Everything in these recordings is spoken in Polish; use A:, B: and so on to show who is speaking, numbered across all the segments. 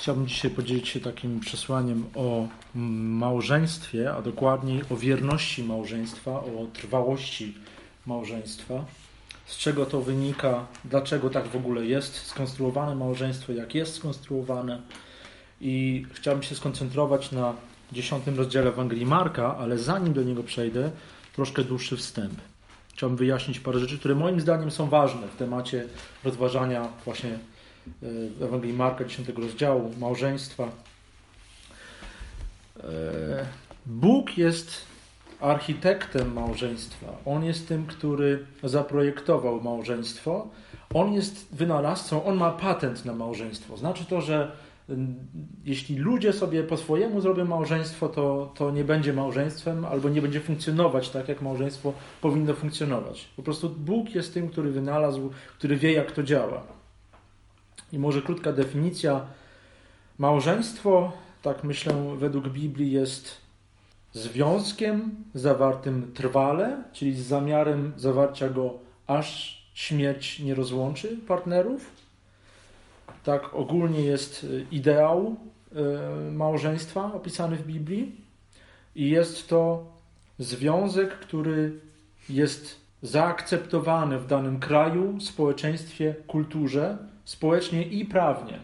A: Chciałbym dzisiaj podzielić się takim przesłaniem o małżeństwie, a dokładniej o wierności małżeństwa, o trwałości małżeństwa. Z czego to wynika, dlaczego tak w ogóle jest skonstruowane małżeństwo, jak jest skonstruowane. I chciałbym się skoncentrować na dziesiątym rozdziale Ewangelii Marka, ale zanim do niego przejdę, troszkę dłuższy wstęp. Chciałbym wyjaśnić parę rzeczy, które moim zdaniem są ważne w temacie rozważania właśnie Ewangelii Marka, 10 rozdziału, małżeństwa. E, Bóg jest architektem małżeństwa. On jest tym, który zaprojektował małżeństwo. On jest wynalazcą, on ma patent na małżeństwo. Znaczy to, że jeśli ludzie sobie po swojemu zrobią małżeństwo, to, to nie będzie małżeństwem albo nie będzie funkcjonować tak, jak małżeństwo powinno funkcjonować. Po prostu Bóg jest tym, który wynalazł, który wie, jak to działa. I może krótka definicja. Małżeństwo, tak myślę, według Biblii jest związkiem zawartym trwale, czyli z zamiarem zawarcia go aż śmierć nie rozłączy partnerów. Tak ogólnie jest y, ideał y, małżeństwa opisany w Biblii. I jest to związek, który jest zaakceptowany w danym kraju, społeczeństwie, kulturze, społecznie i prawnie.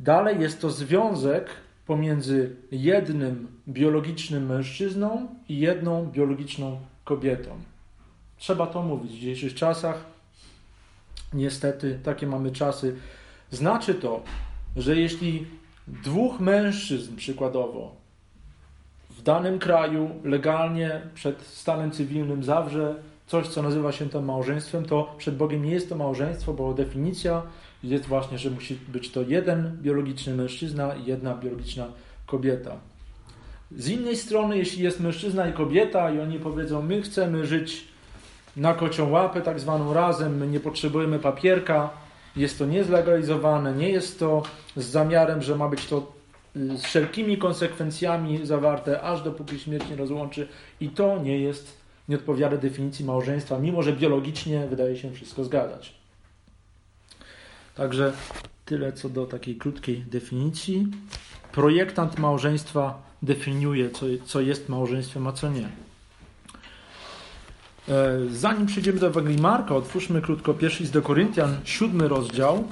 A: Dalej jest to związek pomiędzy jednym biologicznym mężczyzną i jedną biologiczną kobietą. Trzeba to mówić w dzisiejszych czasach. Niestety, takie mamy czasy. Znaczy to, że jeśli dwóch mężczyzn przykładowo w danym kraju legalnie przed stanem cywilnym zawrze coś, co nazywa się tym małżeństwem, to przed Bogiem nie jest to małżeństwo, bo definicja jest właśnie, że musi być to jeden biologiczny mężczyzna i jedna biologiczna kobieta. Z innej strony, jeśli jest mężczyzna i kobieta i oni powiedzą, my chcemy żyć na kocią łapę, tak zwaną razem. My nie potrzebujemy papierka, jest to niezlegalizowane, nie jest to z zamiarem, że ma być to y, z wszelkimi konsekwencjami zawarte, aż dopóki śmierć nie rozłączy, i to nie jest, nie odpowiada definicji małżeństwa, mimo że biologicznie wydaje się wszystko zgadzać. Także tyle co do takiej krótkiej definicji. Projektant małżeństwa definiuje, co, co jest małżeństwem, a co nie. E, zanim przejdziemy do Ewangelii Marka, otwórzmy krótko pierwszy list do Koryntian, siódmy rozdział.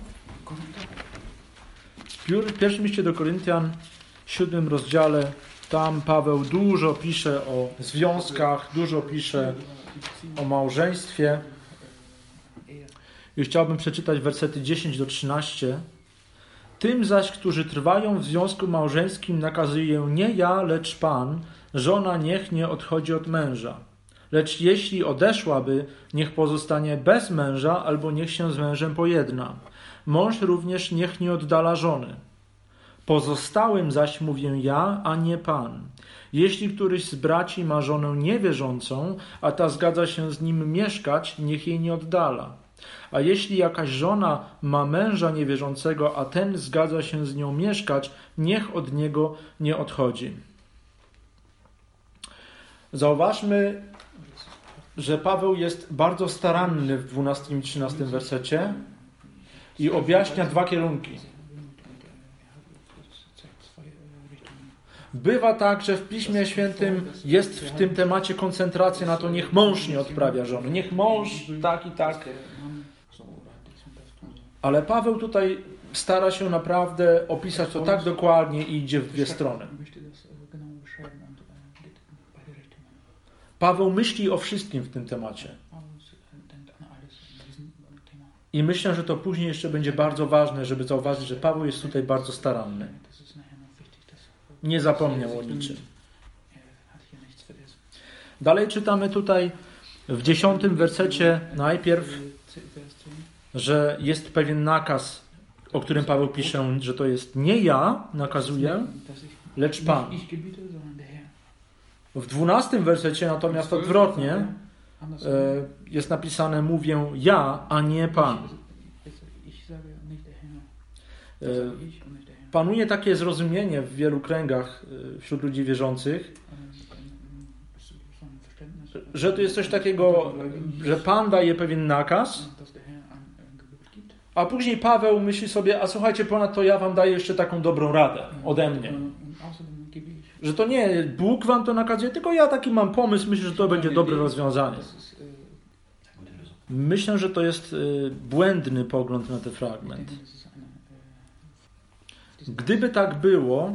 A: W pierwszym liście do Koryntian, siódmym rozdziale, tam Paweł dużo pisze o związkach, dużo pisze o małżeństwie. I chciałbym przeczytać wersety 10 do 13. Tym zaś, którzy trwają w związku małżeńskim, nakazuję nie ja, lecz Pan, żona niech nie odchodzi od męża Lecz jeśli odeszłaby, niech pozostanie bez męża, albo niech się z mężem pojedna. Mąż również niech nie oddala żony. Pozostałym zaś mówię ja, a nie Pan. Jeśli któryś z braci ma żonę niewierzącą, a ta zgadza się z nim mieszkać, niech jej nie oddala. A jeśli jakaś żona ma męża niewierzącego, a ten zgadza się z nią mieszkać, niech od niego nie odchodzi. Zauważmy że Paweł jest bardzo staranny w 12 i 13 wersecie i objaśnia dwa kierunki. Bywa tak, że w Piśmie Świętym jest w tym temacie koncentracja na to, niech mąż nie odprawia żony, niech mąż tak i tak. Ale Paweł tutaj stara się naprawdę opisać to tak dokładnie i idzie w dwie strony. Paweł myśli o wszystkim w tym temacie. I myślę, że to później jeszcze będzie bardzo ważne, żeby zauważyć, że Paweł jest tutaj bardzo staranny. Nie zapomniał o niczym. Dalej czytamy tutaj w dziesiątym wersecie najpierw, że jest pewien nakaz, o którym Paweł pisze, że to jest nie ja nakazuję, lecz Pan. W dwunastym wersecie natomiast odwrotnie e, jest napisane mówię ja, a nie Pan. Panuje takie zrozumienie w wielu kręgach e, wśród ludzi wierzących, że to jest coś takiego, że Pan daje pewien nakaz, A później Paweł myśli sobie, a słuchajcie, ponadto ja wam daję jeszcze taką dobrą radę ode mnie. Że to nie Bóg wam to nakazuje, tylko ja taki mam pomysł, myślę, że to będzie dobre rozwiązanie. Myślę, że to jest y, błędny pogląd na ten fragment. Gdyby tak było,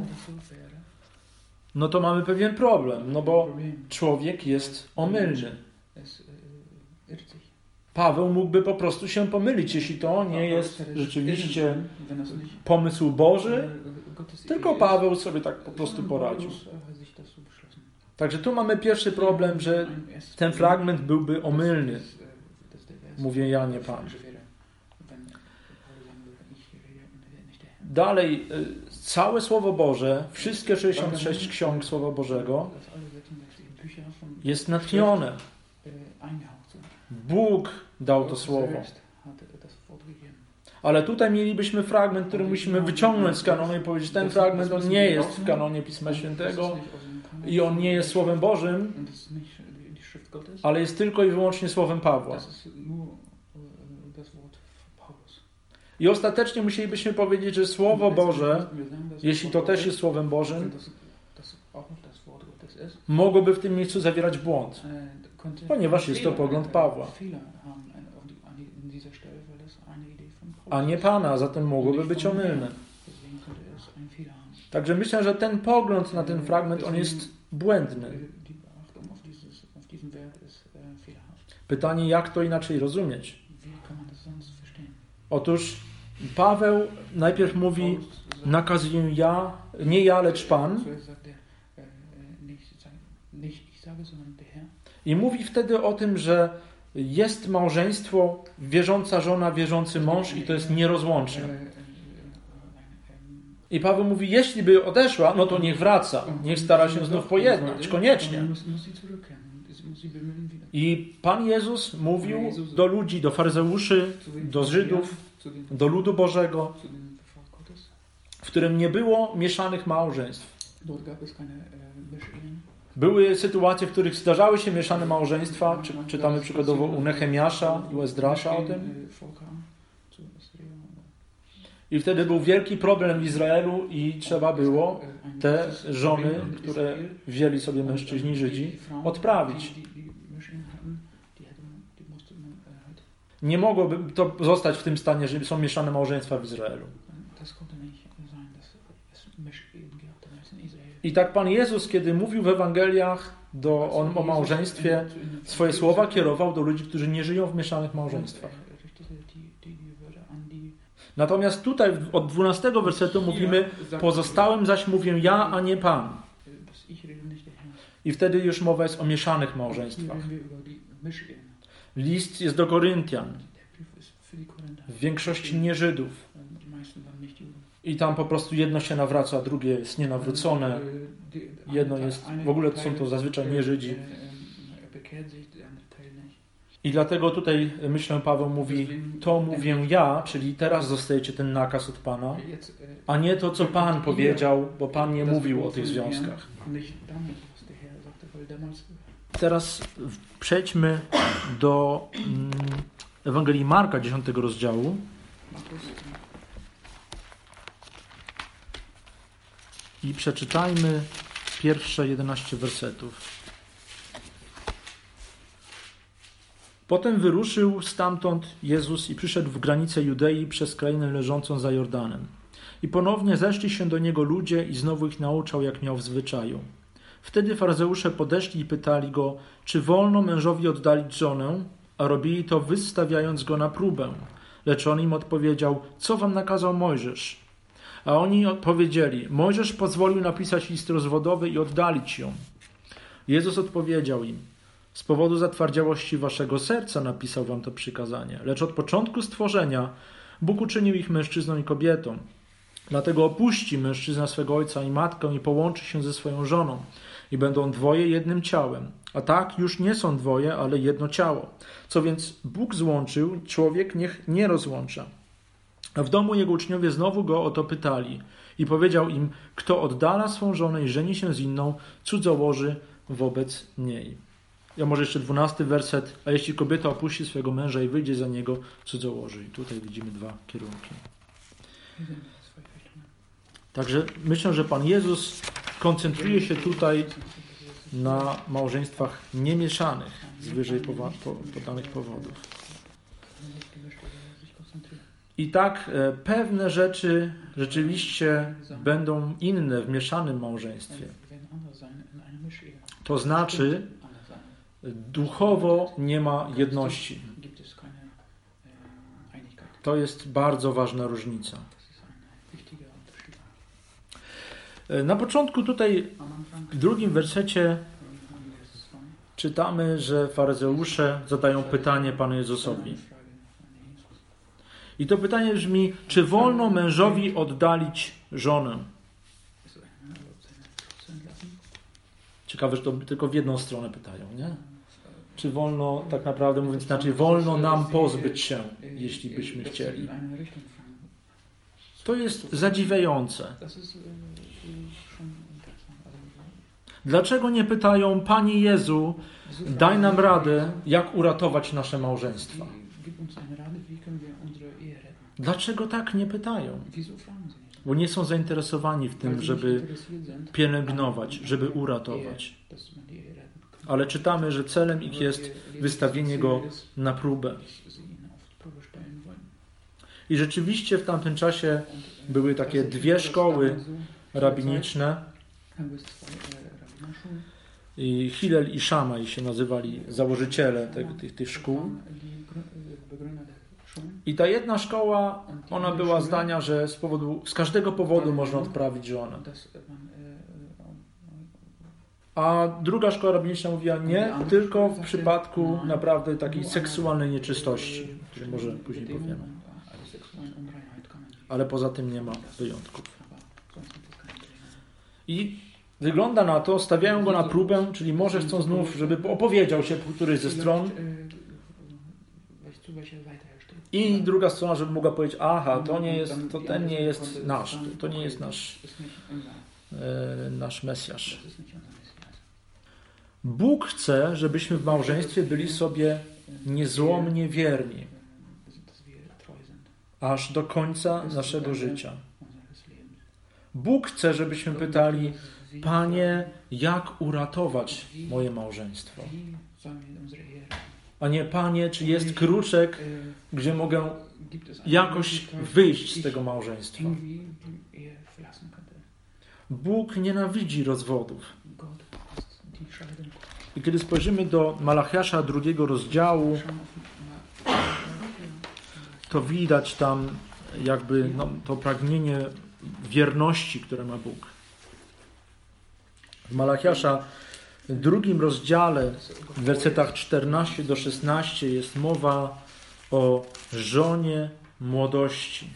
A: no to mamy pewien problem, no bo człowiek jest omylny. Paweł mógłby po prostu się pomylić, jeśli to nie jest rzeczywiście pomysł Boży, tylko Paweł sobie tak po prostu poradził. Także tu mamy pierwszy problem, że ten fragment byłby omylny. Mówię ja, nie Pan. Dalej, y, całe Słowo Boże, wszystkie 66 ksiąg Słowa Bożego jest natchnione. Bóg dał to Słowo. Ale tutaj mielibyśmy fragment, który musimy wyciągnąć z kanonu i powiedzieć, ten fragment nie jest w kanonie Pisma Świętego i on nie jest Słowem Bożym, ale jest tylko i wyłącznie Słowem Pawła. I ostatecznie musielibyśmy powiedzieć, że Słowo Boże, jeśli to też jest Słowem Bożym, mogłoby w tym miejscu zawierać błąd.
B: äh,
A: Ponieważ jest to pogląd Pawła.
B: Äh,
A: A nie. Pana, zatem mogłoby być omylne. Także myślę, że ten pogląd na ten fragment, on jest błędny.
B: Äh, äh.
A: Pytanie, jak to inaczej rozumieć? Otóż Paweł najpierw mówi, nakazuję ja, nie ja, lecz Pan. I mówi wtedy o tym, że jest małżeństwo, wierząca żona, wierzący mąż i to jest nierozłączne. I Paweł mówi, jeśli by odeszła, no to niech wraca, niech stara się znów pojednać, koniecznie. I Pan Jezus mówił do ludzi, do faryzeuszy, do Żydów, do ludu Bożego, w którym nie było mieszanych małżeństw. Były sytuacje, w których zdarzały się mieszane małżeństwa, czy, czytamy przykładowo u Nehemiasza i Ezdrasza o tym. I wtedy był wielki problem w Izraelu i trzeba było te żony, które wzięli sobie mężczyźni Żydzi, odprawić. Nie mogłoby to zostać w tym stanie, że są mieszane małżeństwa w Izraelu. I tak Pan Jezus, kiedy mówił w Ewangeliach do, o, o małżeństwie, swoje słowa kierował do ludzi, którzy nie żyją w mieszanych małżeństwach. Natomiast tutaj od 12 wersetu mówimy, pozostałym zaś mówię ja, a nie Pan. I wtedy już mowa jest o mieszanych małżeństwach. List jest do Koryntian, w większości nie Żydów. I tam po prostu jedno się nawraca, drugie jest nienawrócone. Jedno jest, w ogóle są to zazwyczaj nie Żydzi. I dlatego tutaj, myślę, Paweł mówi, to mówię ja, czyli teraz dostajecie ten nakaz od Pana, a nie to, co Pan powiedział, bo Pan nie mówił o tych związkach. Teraz przejdźmy do mm, Ewangelii Marka, 10 rozdziału. I przeczytajmy pierwsze 11 wersetów. Potem wyruszył stamtąd Jezus i przyszedł w granicę Judei przez krainę leżącą za Jordanem. I ponownie zeszli się do niego ludzie i znowu ich nauczał, jak miał w zwyczaju. Wtedy faryzeusze podeszli i pytali go, czy wolno mężowi oddalić żonę, a robili to wystawiając go na próbę. Lecz on im odpowiedział, co wam nakazał Mojżesz? A oni odpowiedzieli, Mojżesz pozwolił napisać list rozwodowy i oddalić ją. Jezus odpowiedział im, z powodu zatwardziałości waszego serca napisał wam to przykazanie, lecz od początku stworzenia Bóg uczynił ich mężczyzną i kobietą. Dlatego opuści mężczyzna swego ojca i matkę i połączy się ze swoją żoną i będą dwoje jednym ciałem. A tak już nie są dwoje, ale jedno ciało. Co więc Bóg złączył, człowiek niech nie rozłącza. A w domu jego uczniowie znowu go o to pytali i powiedział im, kto oddala swą żonę i żeni się z inną, cudzołoży wobec niej. Ja może jeszcze dwunasty werset. A jeśli kobieta opuści swojego męża i wyjdzie za niego, cudzołoży. I tutaj widzimy dwa kierunki. Także myślę, że Pan Jezus koncentruje się tutaj na małżeństwach niemieszanych z wyżej podanych powodów. I tak e, pewne rzeczy rzeczywiście będą inne w mieszanym małżeństwie. To znaczy, duchowo nie ma jedności. To jest bardzo ważna różnica. E, Na początku tutaj w drugim wersecie czytamy, że faryzeusze zadają pytanie Panu Jezusowi. I to pytanie brzmi, czy wolno mężowi oddalić żonę? Ciekawe, że to tylko w jedną stronę pytają, nie? Czy wolno, tak naprawdę mówiąc inaczej, wolno nam pozbyć się, jeśli byśmy chcieli? To jest zadziwiające. Dlaczego nie pytają, Panie Jezu, daj nam radę, jak uratować nasze małżeństwa? Dlaczego tak nie pytają? Bo nie są zainteresowani w tym, żeby pielęgnować, żeby uratować. Ale czytamy, że celem ich jest wystawienie go na próbę. I rzeczywiście w tamtym czasie były takie dwie szkoły rabiniczne. I Hillel i Shammai się nazywali założyciele tych, tych, szkół. I ta jedna szkoła, ona była zdania, że z, powodu, z każdego powodu można odprawić żonę. A druga szkoła rabiniczna mówiła nie, tylko w przypadku naprawdę takiej seksualnej nieczystości, której może później powiemy. Ale poza tym nie ma wyjątków. I wygląda na to, stawiają go na próbę, czyli może chcą znów, żeby opowiedział się po ze stron. I druga strona, żeby mogła powiedzieć, aha, to nie jest, to ten nie jest nasz, to, to nie jest nasz, e, nasz Mesjasz. Bóg chce, żebyśmy w małżeństwie byli sobie niezłomnie wierni, aż do końca naszego życia. Bóg chce, żebyśmy pytali, Panie, jak uratować moje małżeństwo? A nie, Panie, czy jest kruczek, gdzie mogę jakoś wyjść z tego małżeństwa? Bóg nienawidzi rozwodów. I kiedy spojrzymy do Malachiasza drugiego rozdziału, to widać tam jakby no, to pragnienie wierności, które ma Bóg. W Malachiasza w drugim rozdziale, w wersetach 14 do 16 jest mowa o żonie młodości.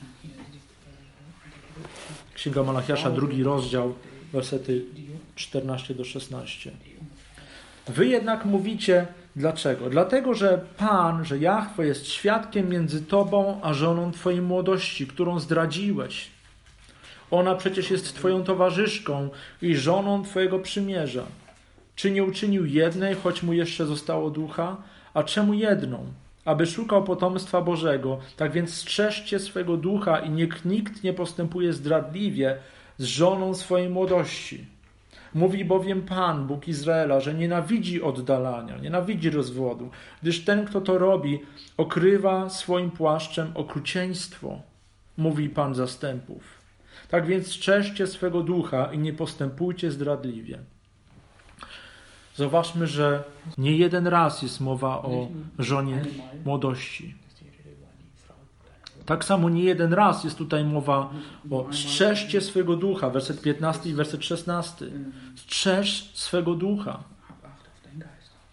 A: Księga Malachiasza, drugi rozdział, wersety 14 do 16. Wy jednak mówicie, dlaczego? Dlatego, że Pan, że Jahwe jest świadkiem między Tobą a żoną Twojej młodości, którą zdradziłeś. Ona przecież jest Twoją towarzyszką i żoną Twojego przymierza. Czy nie uczynił jednej, choć mu jeszcze zostało ducha? A czemu jedną? Aby szukał potomstwa Bożego. Tak więc strzeżcie swego ducha i niech nikt nie postępuje zdradliwie z żoną swojej młodości. Mówi bowiem Pan, Bóg Izraela, że nienawidzi oddalania, nienawidzi rozwodu, gdyż ten, kto to robi, okrywa swoim płaszczem okrucieństwo, mówi Pan zastępów. Tak więc strzeżcie swego ducha i nie postępujcie zdradliwie. Zauważmy, że nie jeden raz jest mowa o żonie młodości. Tak samo nie jeden raz jest tutaj mowa o strzeżcie swego ducha, werset 15 i werset 16. Strzeż swego ducha.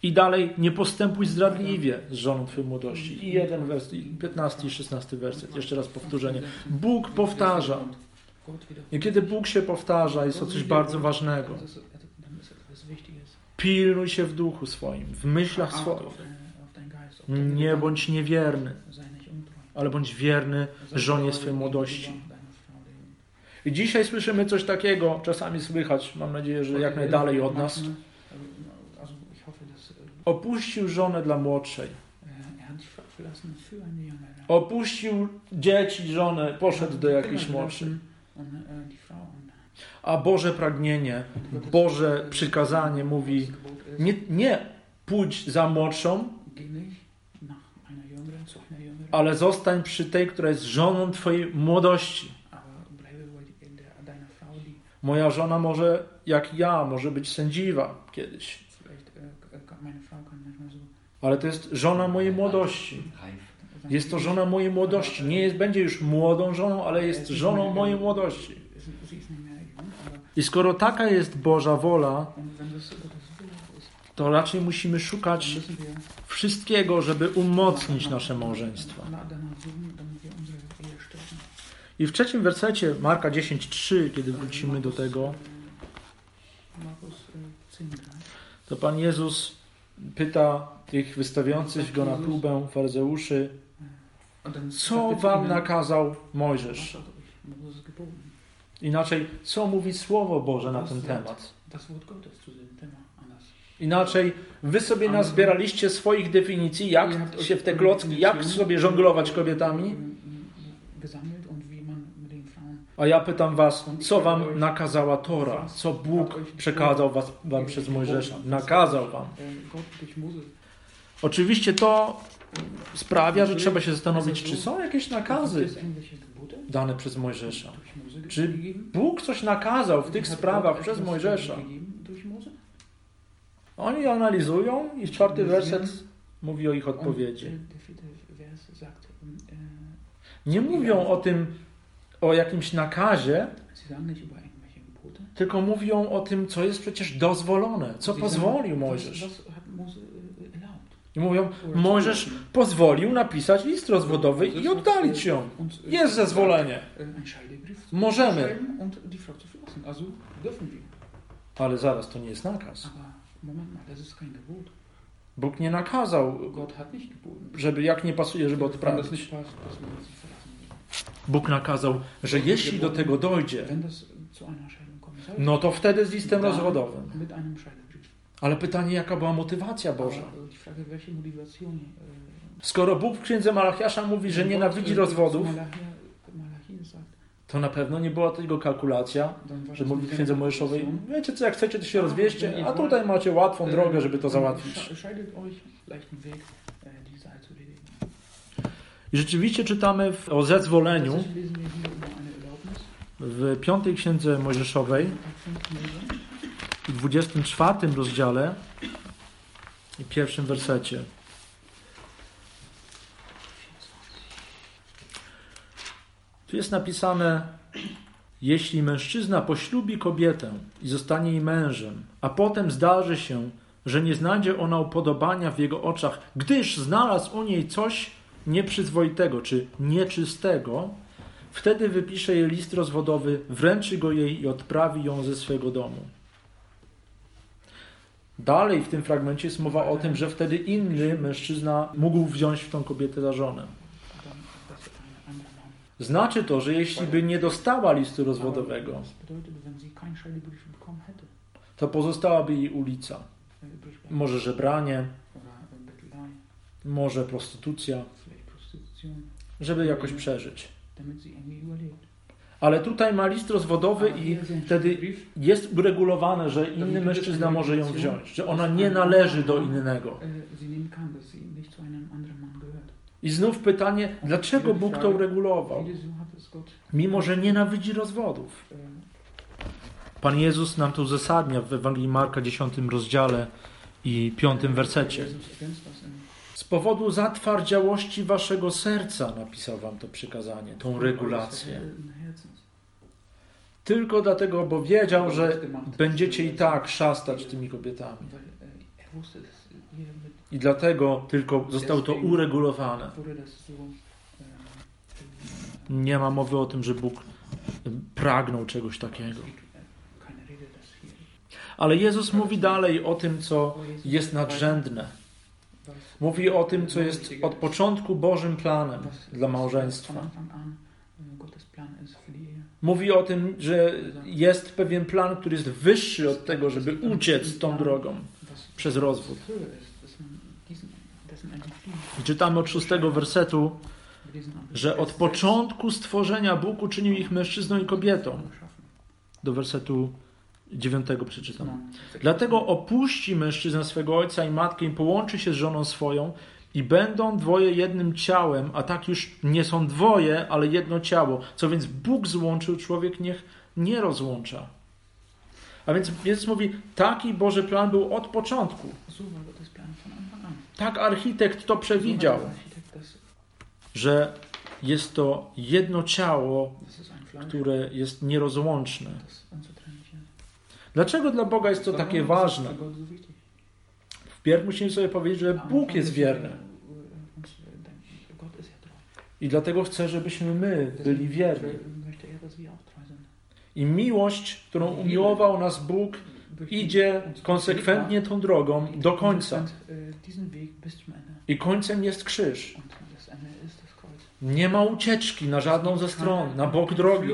A: I dalej nie postępuj zdradliwie z żoną twojej młodości. I jeden werset, 15 i 16 werset. Jeszcze raz powtórzenie. Bóg powtarza. I kiedy Bóg się powtarza, jest to coś bardzo ważnego. Pilnuj się w duchu swoim, w myślach swoich. Nie bądź niewierny, ale bądź wierny żonie swojej młodości. I dzisiaj słyszymy coś takiego, czasami słychać, mam nadzieję, że jak najdalej od nas, Opuścił żonę dla młodszej. Opuścił dzieci, żonę, poszedł do jakiejś młodszej. A Boże pragnienie, Boże przykazanie mówi: nie, nie pójdź za młodszą,
B: jüngeren,
A: ale zostań przy tej, która jest żoną Twojej młodości. Moja żona może, jak ja, może być sędziwa kiedyś,
B: manchmal so
A: ale to jest żona mojej młodości. Jest to żona mojej młodości. Nie jest, będzie już młodą żoną, ale jest żoną mojej młodości. I skoro taka jest Boża wola, to raczej musimy szukać wszystkiego, żeby umocnić nasze małżeństwa. I w trzecim wersecie Marka 10:3, kiedy wrócimy do tego,
B: Markus 10, drei.
A: to Pan Jezus pyta tych wystawiających go na próbę faryzeuszy, co wam nakazał Mojżesz? Inaczej, co mówi Słowo Boże na ten temat? Inaczej, wy sobie nazbieraliście swoich definicji, jak się w te klocki, jak sobie żonglować kobietami, a ja pytam was, co wam nakazała Tora? Co Bóg przekazał was, wam przez Mojżesza? Nakazał wam. Oczywiście to sprawia, że trzeba się zastanowić, czy są jakieś nakazy dane przez Mojżesza. Czy? Bóg coś nakazał w tych sprawach przez Mojżesza? Oni analizują i czwarty werset mówi o ich odpowiedzi. Nie mówią o tym, o jakimś nakazie, tylko mówią o tym, co jest przecież dozwolone, co pozwolił Mojżesz. I mówią,
B: zugelassen?
A: pozwolił napisać list rozwodowy i oddalić ją. Jest zezwolenie.
B: Scheidebrief zu
A: Możemy. Ale zaraz, to nie jest nakaz. Bóg nie nakazał, żeby jak nie pasuje, żeby odprawić. Bóg nakazał, że jeśli do tego dojdzie, no to wtedy z listem rozwodowym. Ale pytanie, jaka była motywacja Boża?
B: äh,
A: Skoro Bóg w księdze Malachiasza mówi, że nienawidzi
B: äh,
A: rozwodów, to na pewno nie była to jego kalkulacja, że mówi w księdze Mojżeszowej, wiecie co, jak chcecie, to się rozwieźcie, a tutaj macie łatwą
B: Äh,
A: drogę, żeby to załatwić. I rzeczywiście czytamy o zezwoleniu w piątej księdze Mojżeszowej,
B: Tag 5 Mose.
A: W 24 rozdziale i pierwszym wersecie. Tu jest napisane: Jeśli mężczyzna poślubi kobietę i zostanie jej mężem, a potem zdarzy się, że nie znajdzie ona upodobania w jego oczach, gdyż znalazł u niej coś nieprzyzwoitego czy nieczystego, wtedy wypisze jej list rozwodowy, wręczy go jej i odprawi ją ze swego domu. Dalej w tym fragmencie jest mowa o tym, że wtedy inny mężczyzna mógł wziąć w tą kobietę za żonę. Znaczy to, że jeśli by nie dostała listu rozwodowego, to pozostałaby jej ulica. Może żebranie, może prostytucja, żeby jakoś przeżyć. Ale tutaj ma list rozwodowy i wtedy jest uregulowane, że inny mężczyzna może ją wziąć, że ona nie należy do innego.
B: gehört.
A: I znów pytanie, dlaczego Bóg to uregulował, mimo że nienawidzi rozwodów?
B: äh,
A: Pan Jezus nam to uzasadnia w Ewangelii Marka 10 rozdziale i 5 wersecie. Powodu zatwardziałości waszego serca napisał wam to przykazanie, tą regulację. Tylko dlatego, bo wiedział, że będziecie i tak szastać tymi kobietami. I dlatego tylko zostało to uregulowane. Nie ma mowy o tym, że Bóg pragnął czegoś takiego. Ale Jezus mówi dalej o tym, co jest nadrzędne. Mówi o tym, co jest od początku Bożym planem dla małżeństwa. Mówi o tym, że jest pewien plan, który jest wyższy od tego, żeby uciec tą drogą przez rozwód. czytamy od szóstego wersetu, że od początku stworzenia Bóg uczynił ich mężczyzną i kobietą. Do wersetu dziewiątego przeczytam.
B: Genau.
A: Dlatego opuści mężczyzna swego ojca i matkę i połączy się z żoną swoją i będą dwoje jednym ciałem, a tak już nie są dwoje, ale jedno ciało. Co więc Bóg złączył, człowiek niech nie rozłącza. A więc Jezus mówi, taki Boży plan był od początku. Tak architekt to przewidział, że jest to jedno ciało, które jest nierozłączne. Dlaczego dla Boga jest to takie ważne? Wpierw musimy sobie powiedzieć, że Bóg jest wierny.
B: ja treu.
A: I dlatego chcę, żebyśmy my byli wierni.
B: er.
A: I miłość, którą umiłował nas Bóg, idzie konsekwentnie tą drogą do końca.
B: Ende.
A: I końcem jest krzyż. Nie ma ucieczki na żadną ze stron, na bok drogi,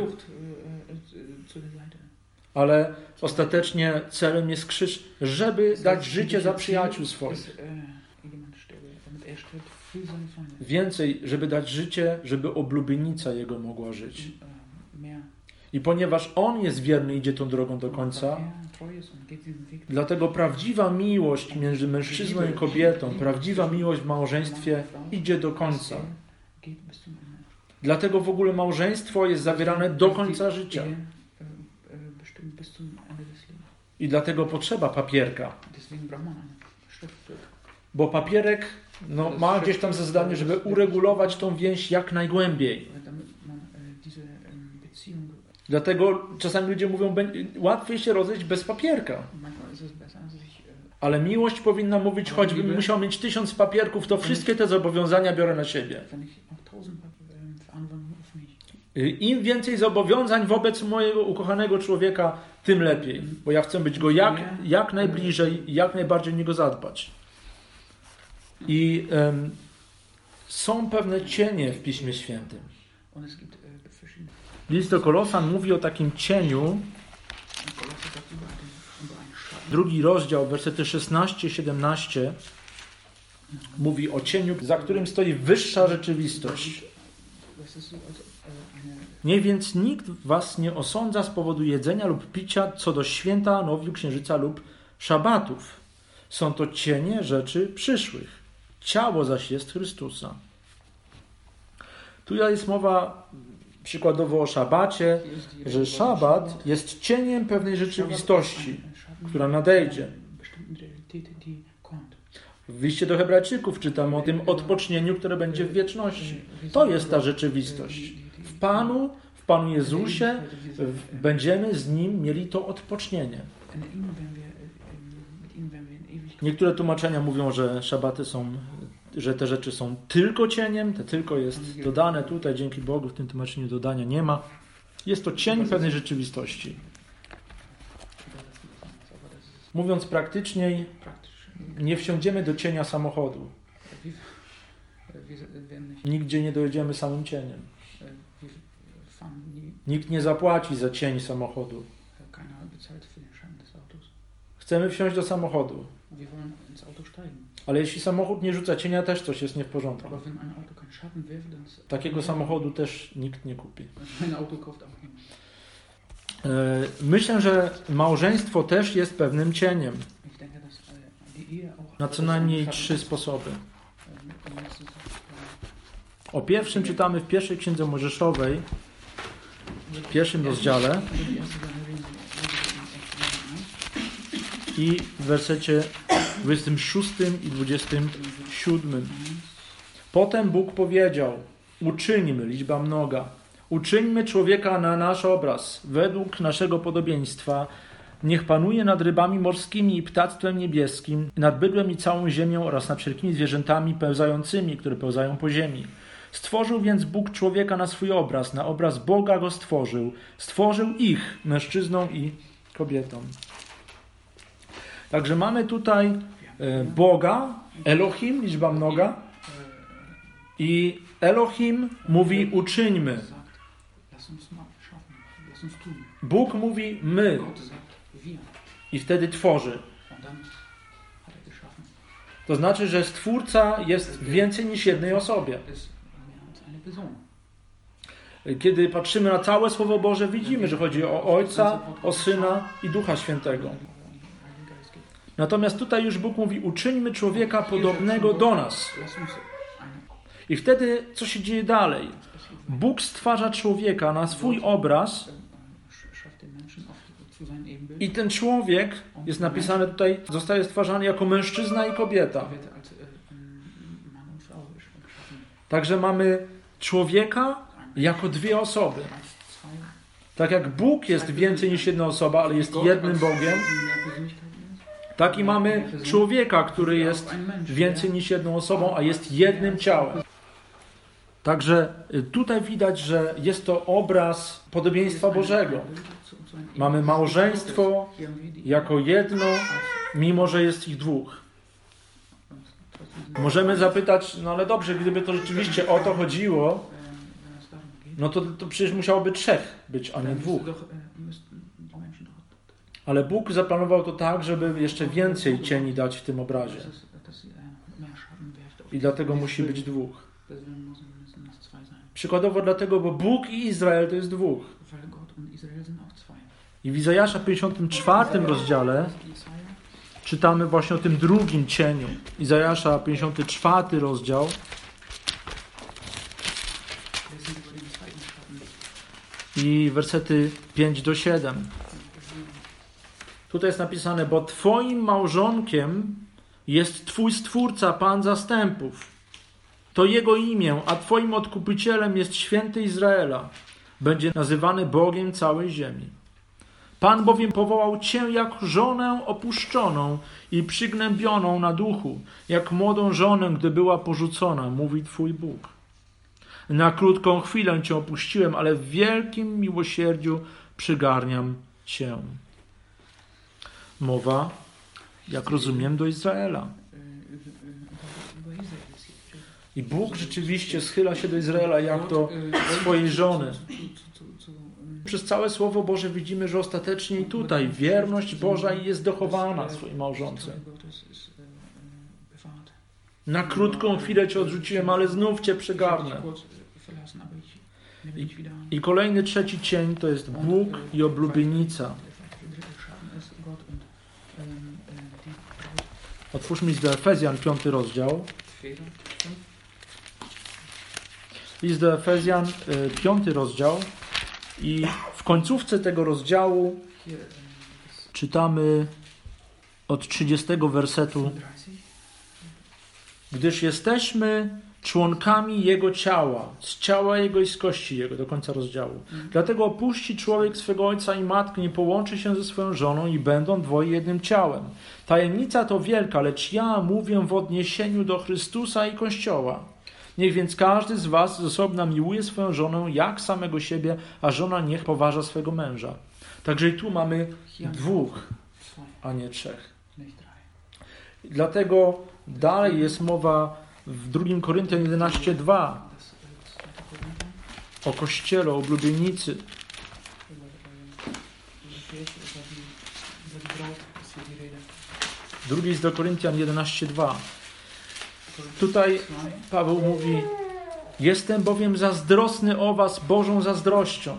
A: ale ostatecznie celem jest krzyż, żeby dać życie za przyjaciół swoich.
B: Äh, er.
A: Więcej, żeby dać życie, żeby oblubienica jego mogła żyć.
B: Äh.
A: I ponieważ On jest wierny, idzie tą drogą do końca,
B: er
A: dlatego prawdziwa miłość między mężczyzną i kobietą, prawdziwa miłość w małżeństwie idzie do końca. Dlatego w ogóle małżeństwo jest zawierane do końca życia. I dlatego potrzeba papierka. Bo papierek no, ma gdzieś tam za zadanie, żeby uregulować tą więź jak najgłębiej.
B: ähm, Beziehung,
A: Dlatego czasami ludzie mówią, "Bę- łatwiej się rozejść bez papierka.
B: äh,
A: Ale miłość powinna mówić, choćbym musiał mieć tysiąc papierków, to wszystkie te zobowiązania biorę na siebie. Im więcej zobowiązań wobec mojego ukochanego człowieka, tym lepiej. Bo ja chcę być go jak, jak najbliżej, jak najbardziej o niego zadbać. I em, są pewne cienie w Piśmie Świętym.
B: Verschiedene.
A: List do Kolosan mówi o takim cieniu, drugi rozdział, wersety 16-17, mówi o cieniu, za którym stoi wyższa rzeczywistość.
B: Das ist so, als äh, eine
A: Nie więc nikt was nie osądza z powodu jedzenia lub picia co do święta, nowiu, księżyca lub szabatów. Są to cienie rzeczy przyszłych. Ciało zaś jest Chrystusa. Tu jest mowa przykładowo o szabacie, że szabat jest cieniem pewnej rzeczywistości, która nadejdzie. W liście do Hebrajczyków czytamy o tym odpocznieniu, które będzie w wieczności. To jest ta rzeczywistość. W Panu, w Panu Jezusie będziemy z Nim mieli to odpocznienie. Niektóre tłumaczenia mówią, że szabaty są, że te rzeczy są tylko cieniem, te tylko jest dodane tutaj, dzięki Bogu w tym tłumaczeniu dodania nie ma. Jest to cień pewnej rzeczywistości. Mówiąc praktyczniej, nie wsiądziemy do cienia samochodu. Nigdzie nie dojedziemy samym cieniem. Nikt nie zapłaci za cień samochodu.
B: äh.
A: Chcemy wsiąść do samochodu, ale jeśli samochód nie rzuca cienia, też coś jest nie w porządku. Takiego samochodu też nikt nie kupi. E, Myślę, że małżeństwo też jest pewnym cieniem.
B: Äh,
A: Na co najmniej trzy sposoby. O pierwszym czytamy w pierwszej księdze Mojżeszowej, w pierwszym rozdziale i w wersecie 26 i 27. Potem Bóg powiedział: Uczyńmy liczba mnoga. Uczyńmy człowieka na nasz obraz, według naszego podobieństwa. Niech panuje nad rybami morskimi i ptactwem niebieskim, nad bydłem i całą ziemią oraz nad wszelkimi zwierzętami pełzającymi, które pełzają po ziemi. Stworzył więc Bóg człowieka na swój obraz, na obraz Boga go stworzył. Stworzył ich, mężczyzną i kobietą. Także mamy tutaj e, Boga, Elohim, liczba mnoga, i Elohim mówi uczyńmy. Bóg mówi my i wtedy tworzy. To znaczy, że Stwórca jest więcej niż jednej osobie. Kiedy patrzymy na całe Słowo Boże, widzimy, że chodzi o Ojca, o Syna i Ducha Świętego. Natomiast tutaj już Bóg mówi: uczyńmy człowieka podobnego do nas. I wtedy co się dzieje dalej? Bóg stwarza człowieka na swój obraz, i ten człowiek, jest napisane tutaj, zostaje stwarzany jako mężczyzna i kobieta. Także mamy człowieka jako dwie osoby. Tak jak Bóg jest więcej niż jedna osoba, ale jest jednym Bogiem, tak i mamy człowieka, który jest więcej niż jedną osobą, a jest jednym ciałem. Także y, tutaj widać, że jest to obraz podobieństwa Bożego. Mamy małżeństwo jako jedno, mimo że jest ich dwóch. Możemy zapytać, no ale dobrze, gdyby to rzeczywiście o to chodziło, no to, to przecież musiałoby trzech być, a nie dwóch. Ale Bóg zaplanował to tak, żeby jeszcze więcej cieni dać w tym obrazie. I dlatego musi być dwóch. Przykładowo dlatego, bo Bóg i Izrael to jest dwóch. I w Izajasza 54 rozdziale czytamy właśnie o tym drugim cieniu. Izajasza 54 rozdział, i wersety 5 do 7. Tutaj jest napisane, bo Twoim małżonkiem jest Twój Stwórca, Pan zastępów. To Jego imię, a Twoim odkupicielem jest święty Izraela. Będzie nazywany Bogiem całej ziemi. Pan bowiem powołał Cię jak żonę opuszczoną i przygnębioną na duchu, jak młodą żonę, gdy była porzucona, mówi Twój Bóg. Na krótką chwilę Cię opuściłem, ale w wielkim miłosierdziu przygarniam Cię. Mowa, jak rozumiem, do Izraela. I Bóg rzeczywiście schyla się do Izraela jak do swojej żony. Przez całe Słowo Boże widzimy, że ostatecznie i tutaj wierność Boża jest dochowana swojej małżonce. Na krótką chwilę Cię odrzuciłem, ale znów Cię przygarnę. I kolejny trzeci cień to jest Bóg i oblubienica. Otwórzmy list do Efezjan, piąty rozdział. List do Efezjan, y, piąty rozdział. I w końcówce tego rozdziału czytamy od 30 wersetu. Gdyż jesteśmy członkami Jego ciała, z ciała Jego i z kości Jego, do końca rozdziału. Dlatego opuści człowiek swego ojca i matkę, nie połączy się ze swoją żoną i będą dwoje jednym ciałem. Tajemnica to wielka, lecz ja mówię w odniesieniu do Chrystusa i Kościoła. Niech więc każdy z was z osobna miłuje swoją żonę jak samego siebie, a żona niech poważa swego męża. Także i tu mamy dwóch, a nie trzech. Dlatego dalej jest mowa w 2 Koryntian 11:2 o kościele, o oblubienicy. Drugi jest do Koryntian 11:2. Tutaj Paweł mówi: Jestem bowiem zazdrosny o was Bożą zazdrością.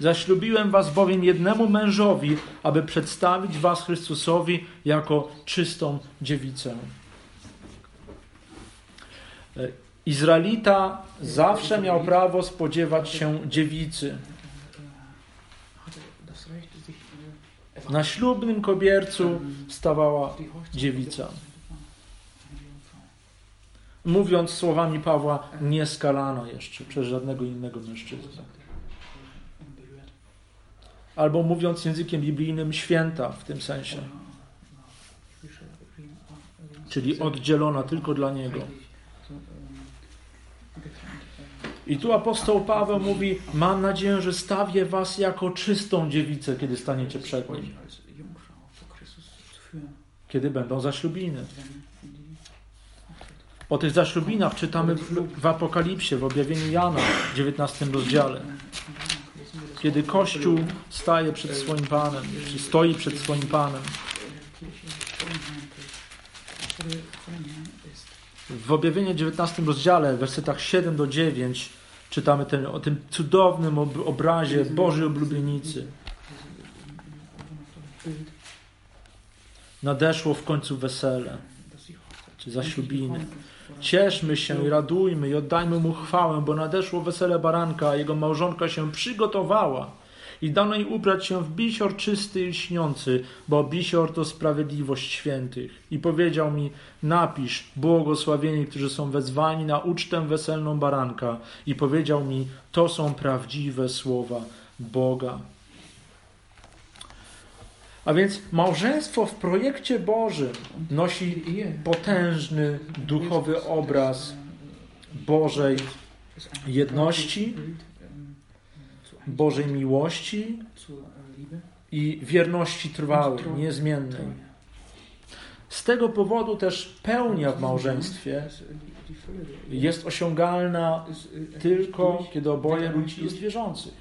A: Zaślubiłem was bowiem jednemu mężowi, aby przedstawić was Chrystusowi jako czystą dziewicę. Izraelita zawsze miał prawo spodziewać się dziewicy. Na ślubnym kobiercu stawała dziewica. Mówiąc słowami Pawła, nie skalano jeszcze przez żadnego innego mężczyznę. Albo mówiąc językiem biblijnym, święta w tym sensie. Czyli oddzielona tylko dla niego. I tu apostoł Paweł mówi: Mam nadzieję, że stawię was jako czystą dziewicę, kiedy staniecie przed nim. Kiedy będą zaślubiny. O tych zaślubinach czytamy w, w Apokalipsie, w objawieniu Jana w 19 rozdziale. Kiedy Kościół staje przed swoim Panem, czy stoi przed swoim Panem. W objawieniu 19 rozdziale, w wersetach 7 do 9, czytamy ten, o tym cudownym ob- obrazie Bożej oblubienicy. Nadeszło w końcu wesele, czy zaślubiny. Cieszmy się i radujmy i oddajmy mu chwałę, bo nadeszło wesele baranka, a jego małżonka się przygotowała. I dano jej ubrać się w bisior czysty i lśniący, bo bisior to sprawiedliwość świętych. I powiedział mi, napisz, błogosławieni, którzy są wezwani na ucztę weselną baranka. I powiedział mi, to są prawdziwe słowa Boga. A więc małżeństwo w projekcie Bożym nosi potężny duchowy obraz Bożej jedności, Bożej miłości i wierności trwałej, niezmiennej. Z tego powodu też pełnia w małżeństwie jest osiągalna tylko kiedy oboje ludzi jest wierzących.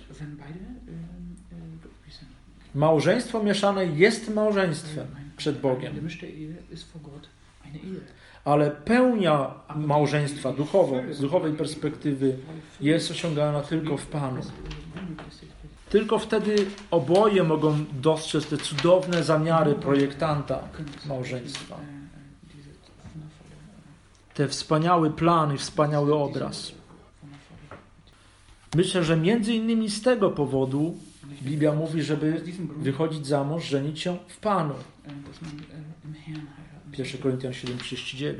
A: Małżeństwo mieszane jest małżeństwem przed Bogiem, ale pełnia małżeństwa duchowo, z duchowej perspektywy jest osiągalna tylko w Panu. Tylko wtedy oboje mogą dostrzec te cudowne zamiary projektanta małżeństwa. Te wspaniały plan i wspaniały obraz. Myślę, że między innymi z tego powodu Biblia mówi, żeby wychodzić za mąż, żenić się w Panu. 1 Koryntian 7,39.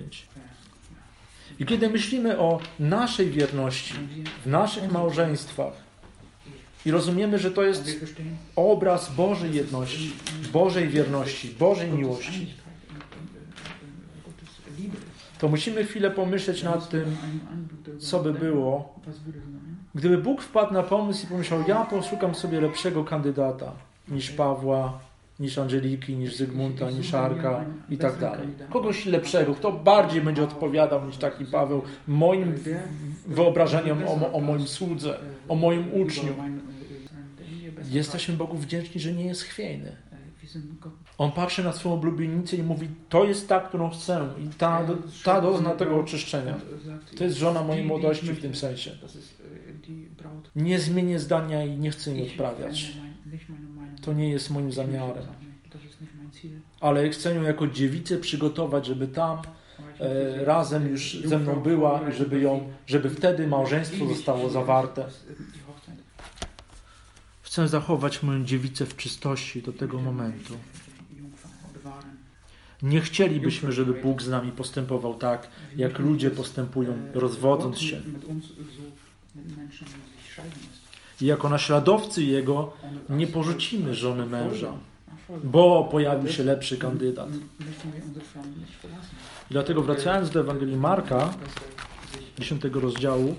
A: I kiedy myślimy o naszej wierności, w naszych małżeństwach i rozumiemy, że to jest obraz Bożej jedności, Bożej wierności, Bożej miłości, to musimy chwilę pomyśleć nad tym, co by było, gdyby Bóg wpadł na pomysł i pomyślał, ja poszukam sobie lepszego kandydata niż Pawła, niż Angeliki, niż Zygmunta, niż Arka i tak dalej. Kogoś lepszego, kto bardziej będzie odpowiadał niż taki Paweł moim wyobrażeniom o, o moim słudze, o moim uczniu. Jesteśmy Bogu wdzięczni, że nie jest chwiejny. On patrzy na swoją oblubienicę i mówi, to jest ta, którą chcę. I ta, ta dozna tego oczyszczenia. To jest żona mojej młodości w tym sensie. Nie zmienię zdania i nie chcę jej odprawiać. To nie jest moim zamiarem. Ale chcę ją jako dziewicę przygotować, żeby tam e, razem już ze mną była i żeby ją, żeby wtedy małżeństwo zostało zawarte. Chcę zachować moją dziewicę w czystości do tego momentu. Nie chcielibyśmy, żeby Bóg z nami postępował tak, jak ludzie postępują, rozwodząc się. I jako naśladowcy Jego nie porzucimy żony męża, bo pojawił się lepszy kandydat. I dlatego wracając do Ewangelii Marka, 10 rozdziału,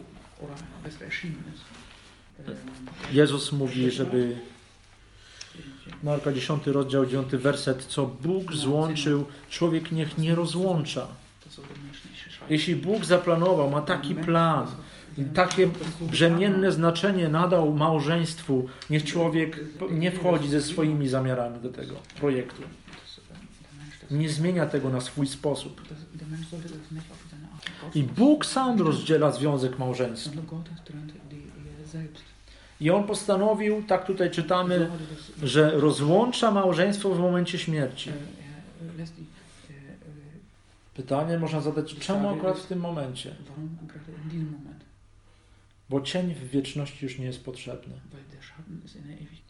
A: Jezus mówi, żeby Marka 10 rozdział 9 werset, co Bóg złączył, człowiek niech nie rozłącza. Jeśli Bóg zaplanował, ma taki plan, i takie brzemienne znaczenie nadał małżeństwu, niech człowiek nie wchodzi ze swoimi zamiarami do tego projektu. Nie zmienia tego na swój sposób. I Bóg sam rozdziela związek małżeński. I on postanowił, tak tutaj czytamy, że rozłącza małżeństwo w momencie śmierci. Pytanie można zadać, czemu akurat w tym momencie? Bo cień w wieczności już nie jest potrzebny.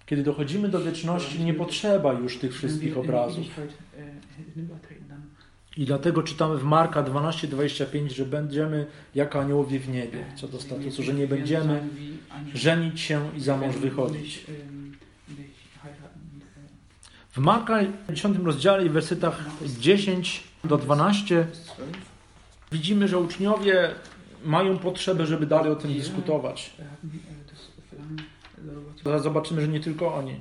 A: Kiedy dochodzimy do wieczności, nie potrzeba już tych wszystkich obrazów. I dlatego czytamy w Marka 12:25, że będziemy jak aniołowie w niebie, co do statusu, że nie będziemy żenić się i za mąż wychodzić. W Marka 10 rozdziale i wersetach 10 do 12 widzimy, że uczniowie mają potrzebę, żeby dalej o tym dyskutować. Zobaczymy, że nie tylko oni.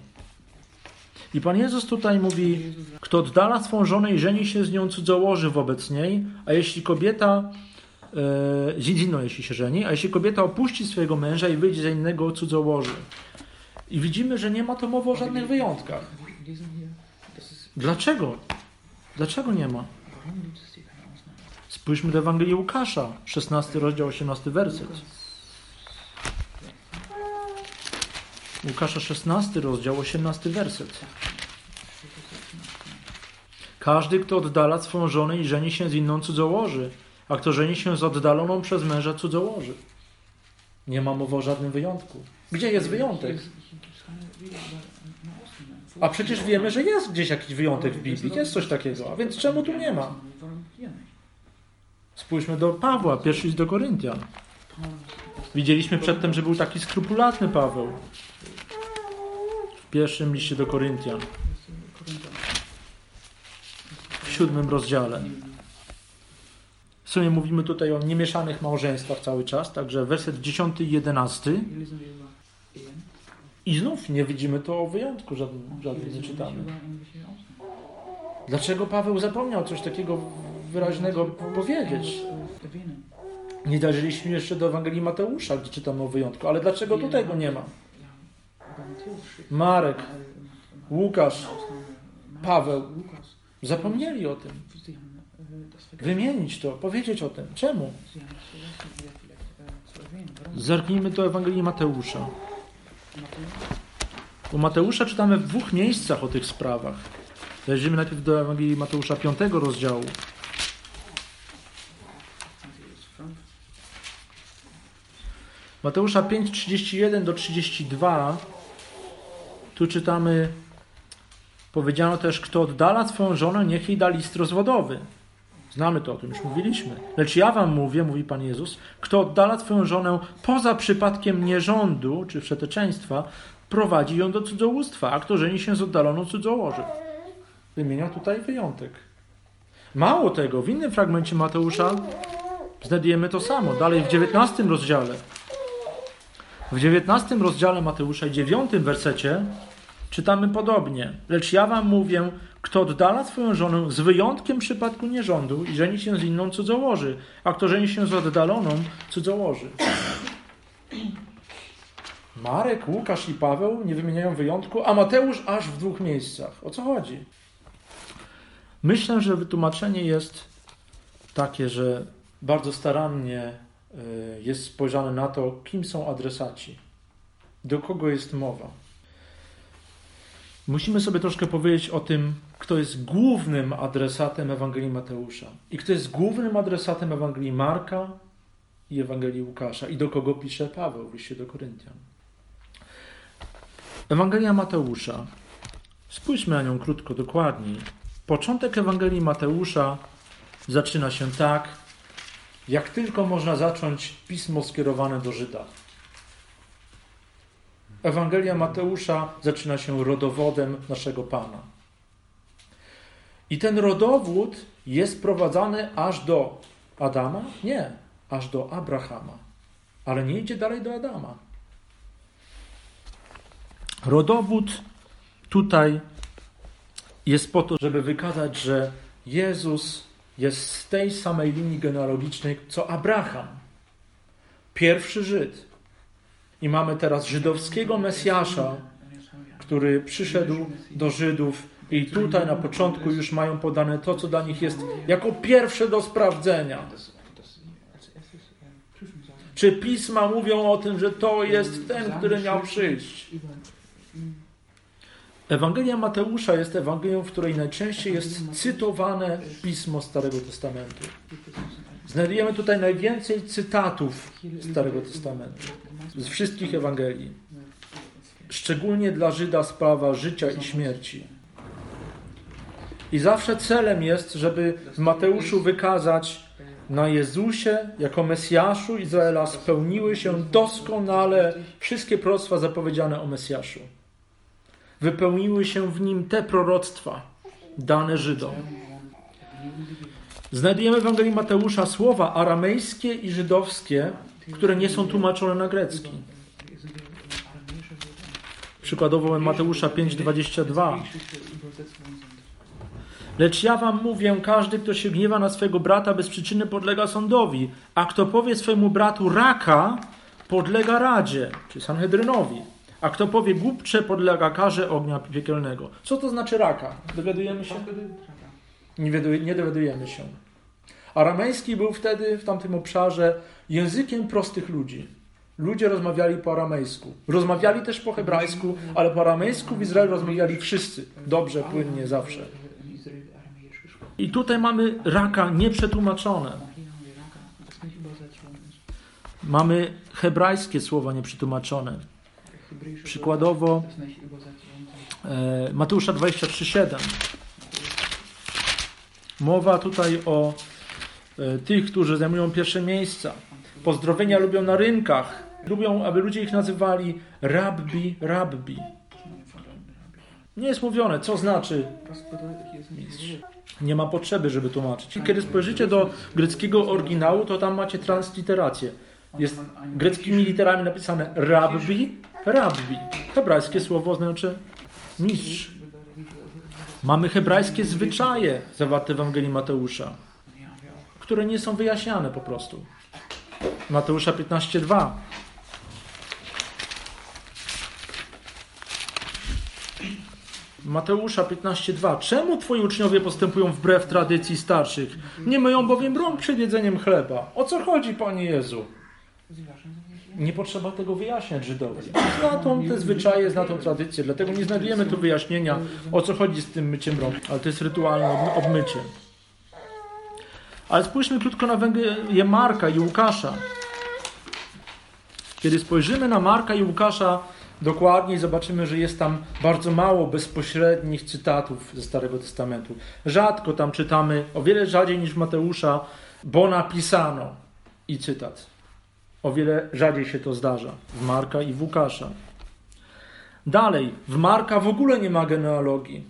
A: I Pan Jezus tutaj mówi, kto oddala swą żonę i żeni się z nią cudzołoży wobec niej, a jeśli kobieta, e, dziedzino jeśli się żeni, a jeśli kobieta opuści swojego męża i wyjdzie za innego cudzołoży. I widzimy, że nie ma to mowy o żadnych wyjątkach. Dlaczego? Dlaczego nie ma? Spójrzmy do Ewangelii Łukasza, 16 rozdział, 18 werset. Łukasza 16 rozdział, 18 werset. Każdy, kto oddala swoją żonę i żeni się z inną cudzołoży, a kto żeni się z oddaloną przez męża cudzołoży. Nie ma mowy o żadnym wyjątku. Gdzie jest wyjątek? A przecież wiemy, że jest gdzieś jakiś wyjątek w Biblii, jest coś takiego, a więc czemu tu nie ma? Spójrzmy do Pawła, pierwszy list do Koryntian. Widzieliśmy przedtem, że był taki skrupulatny Paweł. Pierwszym liście do Koryntian, w siódmym rozdziale. W sumie mówimy tutaj o niemieszanych małżeństwach cały czas, także werset 10 i 11. I znów nie widzimy to o wyjątku, żadnym, żadnym nie czytamy. Dlaczego Paweł zapomniał coś takiego wyraźnego powiedzieć? Nie dojrzeliśmy jeszcze do Ewangelii Mateusza, gdzie czytamy o wyjątku, ale dlaczego tutaj go nie ma? Marek, Łukasz, Paweł zapomnieli o tym. Wymienić to, powiedzieć o tym. Czemu? Zerknijmy do Ewangelii Mateusza. U Mateusza czytamy w dwóch miejscach o tych sprawach. Zajrzyjmy najpierw do Ewangelii Mateusza 5 rozdziału. Mateusza 5, 31 do 32. Tu czytamy, powiedziano też, kto oddala swoją żonę, niech jej da list rozwodowy. Znamy to, o tym już mówiliśmy. Lecz ja wam mówię, mówi Pan Jezus, kto oddala swoją żonę poza przypadkiem nierządu czy wszeteczeństwa, prowadzi ją do cudzołóstwa, a kto żeni się z oddaloną cudzołoży. Wymienia tutaj wyjątek. Mało tego, w innym fragmencie Mateusza znajdujemy to samo. Dalej w 19 rozdziale. W 19 rozdziale Mateusza i 9 wersecie czytamy podobnie. Lecz ja wam mówię, kto oddala swoją żonę z wyjątkiem przypadku nierządu i żeni się z inną cudzołoży, a kto żeni się z oddaloną cudzołoży. Marek, Łukasz i Paweł nie wymieniają wyjątku, a Mateusz aż w dwóch miejscach. O co chodzi? Myślę, że wytłumaczenie jest takie, że bardzo starannie y, jest spojrzane na to, kim są adresaci, do kogo jest mowa. Musimy sobie troszkę powiedzieć o tym, kto jest głównym adresatem Ewangelii Mateusza i kto jest głównym adresatem Ewangelii Marka i Ewangelii Łukasza i do kogo pisze Paweł w liście do Koryntian. Ewangelia Mateusza. Spójrzmy na nią krótko, dokładniej. Początek Ewangelii Mateusza zaczyna się tak, jak tylko można zacząć pismo skierowane do Żyda. Ewangelia Mateusza zaczyna się rodowodem naszego Pana. I ten rodowód jest prowadzany aż do Adama? Nie, aż do Abrahama. Ale nie idzie dalej do Adama. Rodowód tutaj jest po to, żeby wykazać, że Jezus jest z tej samej linii genealogicznej co Abraham, pierwszy Żyd. I mamy teraz żydowskiego Mesjasza, który przyszedł do Żydów i tutaj na początku już mają podane to, co dla nich jest jako pierwsze do sprawdzenia. Czy pisma mówią o tym, że to jest ten, który miał przyjść? Ewangelia Mateusza jest Ewangelią, w której najczęściej jest cytowane pismo Starego Testamentu. Znajdujemy tutaj najwięcej cytatów Starego Testamentu z wszystkich Ewangelii. Szczególnie dla Żyda sprawa życia i śmierci. I zawsze celem jest, żeby w Mateuszu wykazać na Jezusie jako Mesjaszu Izraela spełniły się doskonale wszystkie proroctwa zapowiedziane o Mesjaszu. Wypełniły się w nim te proroctwa dane Żydom. Znajdujemy w Ewangelii Mateusza słowa aramejskie i żydowskie, które nie są tłumaczone na grecki. Przykładowo Mateusza 5:22. Lecz ja wam mówię, każdy, kto się gniewa na swego brata, bez przyczyny podlega sądowi, a kto powie swojemu bratu raka, podlega radzie, czy Sanhedrynowi. A kto powie głupcze, podlega karze ognia piekielnego. Co to znaczy raka? Dowiadujemy się? Nie, nie dowiadujemy się. Aramejski był wtedy w tamtym obszarze językiem prostych ludzi. Ludzie rozmawiali po aramejsku. Rozmawiali też po hebrajsku, ale po aramejsku w Izraelu rozmawiali wszyscy. Dobrze, płynnie, zawsze. I tutaj mamy raka nieprzetłumaczone. Mamy hebrajskie słowa nieprzetłumaczone. Przykładowo e, Mateusza 23,7. Mowa tutaj o tych, którzy zajmują pierwsze miejsca. Pozdrowienia lubią na rynkach. Lubią, aby ludzie ich nazywali rabbi, rabbi. Nie jest mówione, co znaczy
B: Worte?
A: Nie ma potrzeby, żeby tłumaczyć. Kiedy spojrzycie do greckiego oryginału, to tam macie transliterację. Jest greckimi literami napisane rabbi, rabbi. Hebrajskie słowo znaczy mistrz. Mamy hebrajskie zwyczaje zawarte w Ewangelii Mateusza. Które nie są wyjaśniane po prostu. Mateusza 15:2. Mateusza 15:2. Czemu twoi uczniowie postępują wbrew tradycji starszych? Nie myją bowiem rąk przed jedzeniem chleba. O co chodzi, Panie Jezu? Nie potrzeba tego wyjaśniać Żydowi. Zna te zwyczaje, zna tą tradycję, dlatego nie znajdujemy tu wyjaśnienia, o co chodzi z tym myciem rąk, ale to jest rytualne obmy- obmycie. Ale spójrzmy krótko na Ewangelię Marka i Łukasza. Kiedy spojrzymy na Marka i Łukasza dokładniej, zobaczymy, że jest tam bardzo mało bezpośrednich cytatów ze Starego Testamentu. Rzadko tam czytamy, o wiele rzadziej niż Mateusza, bo napisano i cytat. O wiele rzadziej się to zdarza w Marka i w Łukasza. Dalej, w Marka w ogóle nie ma genealogii.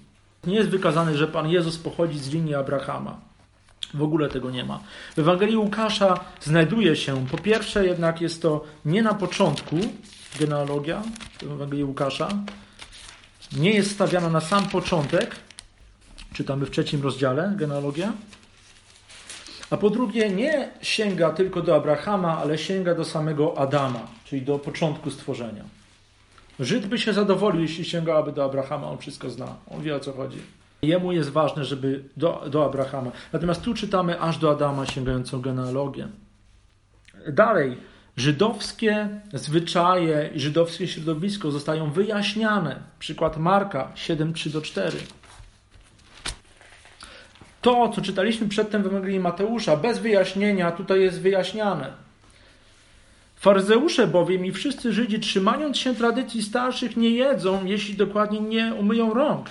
A: Nie jest wykazane, że Pan Jezus pochodzi z linii Abrahama. W ogóle tego nie ma. W Ewangelii Łukasza znajduje się, po pierwsze jednak jest to nie na początku genealogia Ewangelii Łukasza, nie jest stawiana na sam początek, czytamy w trzecim rozdziale genealogia, a po drugie nie sięga tylko do Abrahama, ale sięga do samego Adama, czyli do początku stworzenia. Żyd by się zadowolił, jeśli sięgałaby do Abrahama, on wszystko zna, on wie o co chodzi. Jemu jest ważne, żeby do, do Abrahama. Natomiast tu czytamy aż do Adama sięgającą genealogię. Dalej, żydowskie zwyczaje i żydowskie środowisko zostają wyjaśniane. Przykład Marka 7:3 do 4. To, co czytaliśmy przedtem w Ewangelii Mateusza, bez wyjaśnienia, tutaj jest wyjaśniane. Faryzeusze bowiem i wszyscy Żydzi, trzymając się tradycji starszych, nie jedzą, jeśli dokładnie nie umyją rąk.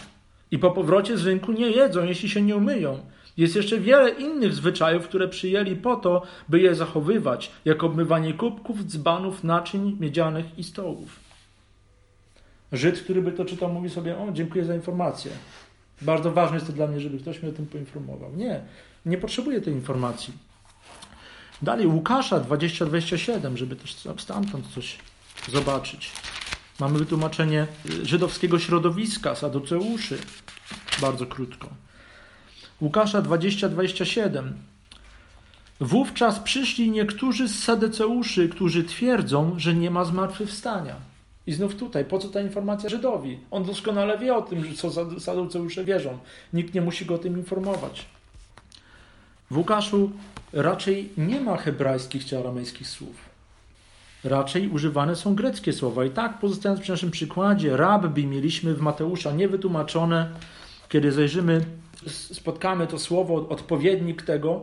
A: I po powrocie z rynku nie jedzą, jeśli się nie umyją. Jest jeszcze wiele innych zwyczajów, które przyjęli po to, by je zachowywać, jak obmywanie kubków, dzbanów, naczyń miedzianych i stołów. Żyd, który by to czytał, mówi sobie: O, dziękuję za informację. Bardzo ważne jest to dla mnie, żeby ktoś mnie o tym poinformował. Nie, nie potrzebuję tej informacji. Dalej, Łukasza 20-27, żeby też stamtąd coś zobaczyć. Mamy wytłumaczenie żydowskiego środowiska, saduceuszy. Bardzo krótko. Łukasza 20-27. Wówczas przyszli niektórzy z saduceuszy, którzy twierdzą, że nie ma zmartwychwstania. I znów tutaj, po co ta informacja Żydowi? On doskonale wie o tym, co saduceusze wierzą. Nikt nie musi go o tym informować. W Łukaszu raczej nie ma hebrajskich czy aramejskich słów. Raczej używane są greckie słowa. I tak, pozostając przy naszym przykładzie, rabbi mieliśmy w Mateusza niewytłumaczone. Kiedy zajrzymy, spotkamy to słowo, odpowiednik tego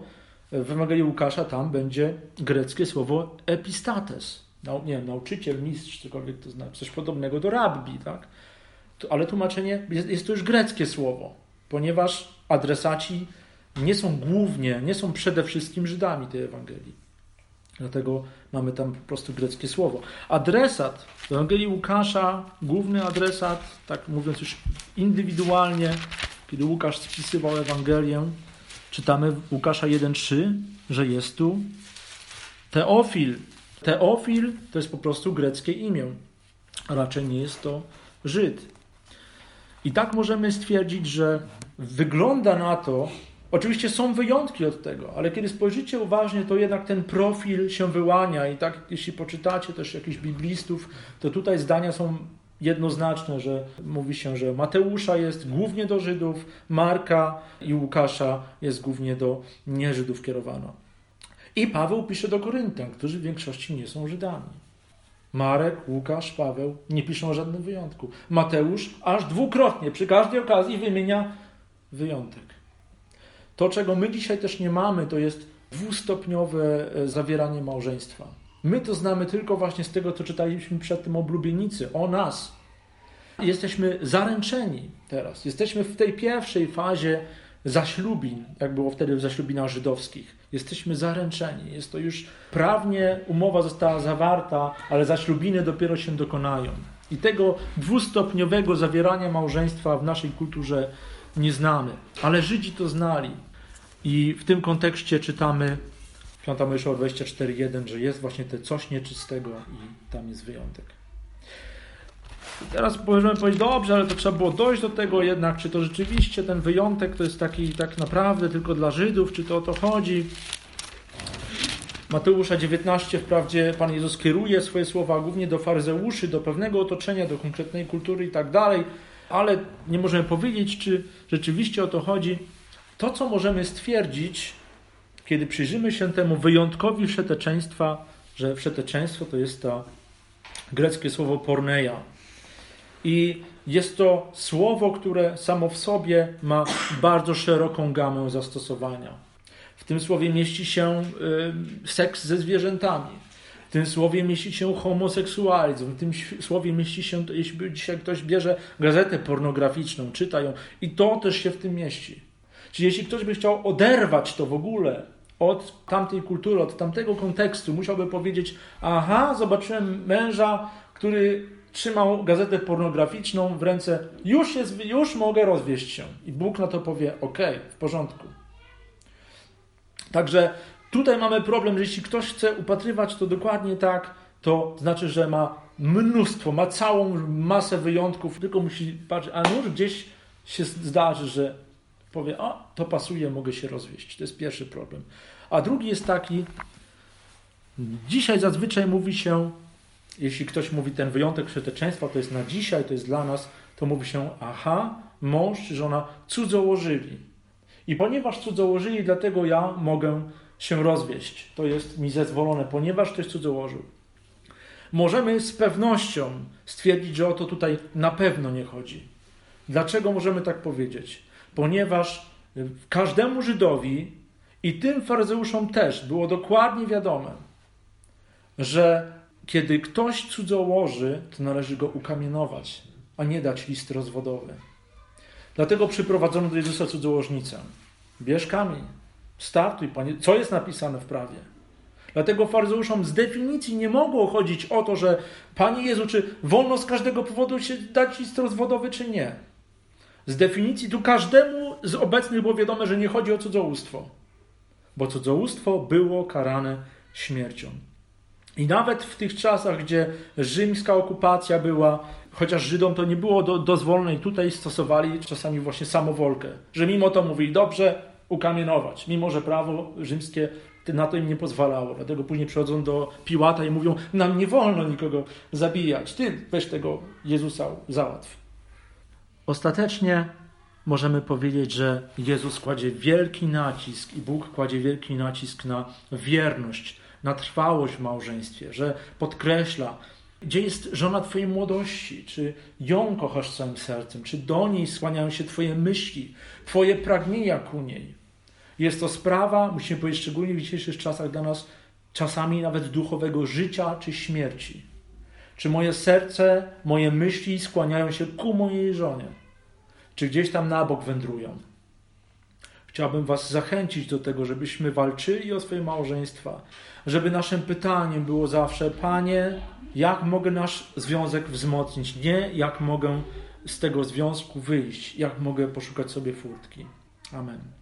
A: w Ewangelii Łukasza, tam będzie greckie słowo epistates. Nie wiem, nauczyciel, mistrz, cokolwiek to znaczy, coś podobnego do rabbi, tak? To, ale tłumaczenie, jest, jest to już greckie słowo, ponieważ adresaci nie są głównie, nie są przede wszystkim Żydami tej Ewangelii. Dlatego mamy tam po prostu greckie słowo. Adresat w Ewangelii Łukasza, główny adresat, tak mówiąc już indywidualnie, kiedy Łukasz spisywał Ewangelię, czytamy w Łukasza 1,3, że jest tu Teofil. Teofil to jest po prostu greckie imię. Raczej nie jest to Żyd. I tak możemy stwierdzić, że wygląda na to, Oczywiście są wyjątki od tego, ale kiedy spojrzycie uważnie, to jednak ten profil się wyłania i tak, jeśli poczytacie też jakichś biblistów, to tutaj zdania są jednoznaczne, że mówi się, że Mateusza jest głównie do Żydów, Marka i Łukasza jest głównie do nieżydów kierowano. I Paweł pisze do Koryntian, którzy w większości nie są Żydami. Marek, Łukasz, Paweł nie piszą o żadnym wyjątku. Mateusz aż dwukrotnie, przy każdej okazji wymienia wyjątek. To, czego my dzisiaj też nie mamy, to jest dwustopniowe e, zawieranie małżeństwa. My to znamy tylko właśnie z tego, co czytaliśmy przed tym o blubienicy, o nas. Jesteśmy zaręczeni teraz. Jesteśmy w tej pierwszej fazie zaślubin, jak było wtedy w zaślubinach żydowskich. Jesteśmy zaręczeni. Jest to już prawnie, umowa została zawarta, ale zaślubiny dopiero się dokonają. I tego dwustopniowego zawierania małżeństwa w naszej kulturze nie znamy. Ale Żydzi to znali. I w tym kontekście czytamy 5 Mojżeszowa 24.1, że jest właśnie te coś nieczystego i tam jest wyjątek. Teraz możemy powiedzieć, dobrze, ale to trzeba było dojść do tego jednak, czy to rzeczywiście ten wyjątek to jest taki tak naprawdę tylko dla Żydów, czy to o to chodzi. Mateusza 19 wprawdzie Pan Jezus kieruje swoje słowa głównie do faryzeuszy, do pewnego otoczenia, do konkretnej kultury i tak dalej, ale nie możemy powiedzieć, czy rzeczywiście o to chodzi. To, co możemy stwierdzić, kiedy przyjrzymy się temu wyjątkowi wszeteczeństwa, że wszeteczeństwo to jest to greckie słowo porneia. I jest to słowo, które samo w sobie ma bardzo szeroką gamę zastosowania. W tym słowie mieści się y, seks ze zwierzętami. W tym słowie mieści się homoseksualizm. W tym słowie mieści się, jeśli dzisiaj ktoś bierze gazetę pornograficzną, czyta ją, i to też się w tym mieści. Czyli jeśli ktoś by chciał oderwać to w ogóle od tamtej kultury, od tamtego kontekstu, musiałby powiedzieć: Aha, zobaczyłem męża, który trzymał gazetę pornograficzną w ręce, już, jest, już mogę rozwieść się. I Bóg na to powie: OK, w porządku. Także tutaj mamy problem, że jeśli ktoś chce upatrywać to dokładnie tak, to znaczy, że ma mnóstwo, ma całą masę wyjątków, tylko musi patrzeć, a nuż gdzieś się zdarzy, że powie, o, to pasuje, mogę się rozwieść. To jest pierwszy problem. A drugi jest taki, dzisiaj zazwyczaj mówi się, jeśli ktoś mówi ten wyjątek przeteczeństwa, to jest na dzisiaj, to jest dla nas, to mówi się, aha, mąż czy żona cudzołożyli. I ponieważ cudzołożyli, dlatego ja mogę się rozwieść. To jest mi zezwolone, ponieważ ktoś cudzołożył. Możemy z pewnością stwierdzić, że o to tutaj na pewno nie chodzi. Dlaczego możemy tak powiedzieć? Ponieważ każdemu Żydowi i tym faryzeuszom też było dokładnie wiadome, że kiedy ktoś cudzołoży, to należy go ukamienować, a nie dać list rozwodowy. Dlatego przyprowadzono do Jezusa cudzołożnicę. Bierz kamień, startuj, panie. Co jest napisane w prawie? Dlatego faryzeuszom z definicji nie mogło chodzić o to, że Panie Jezu, czy wolno z każdego powodu się dać list rozwodowy, czy nie. Z definicji tu każdemu z obecnych było wiadome, że nie chodzi o cudzołóstwo, bo cudzołóstwo było karane śmiercią. I nawet w tych czasach, gdzie rzymska okupacja była, chociaż Żydom to nie było do, dozwolone, i tutaj stosowali czasami właśnie samowolkę, że mimo to mówili, dobrze, ukamienować, mimo że prawo rzymskie na to im nie pozwalało. Dlatego później przychodzą do Piłata i mówią, nam nie wolno nikogo zabijać, ty weź tego Jezusa załatw. Ostatecznie możemy powiedzieć, że Jezus kładzie wielki nacisk i Bóg kładzie wielki nacisk na wierność, na trwałość w małżeństwie, że podkreśla, gdzie jest żona Twojej młodości, czy ją kochasz całym sercem, czy do niej skłaniają się Twoje myśli, Twoje pragnienia ku niej. Jest to sprawa, musimy powiedzieć, szczególnie w dzisiejszych czasach dla nas, czasami nawet duchowego życia czy śmierci. Czy moje serce, moje myśli skłaniają się ku mojej żonie? Czy gdzieś tam na bok wędrują? Chciałbym Was zachęcić do tego, żebyśmy walczyli o swoje małżeństwa, żeby naszym pytaniem było zawsze: Panie, jak mogę nasz związek wzmocnić? Nie jak mogę z tego związku wyjść, jak mogę poszukać sobie furtki. Amen.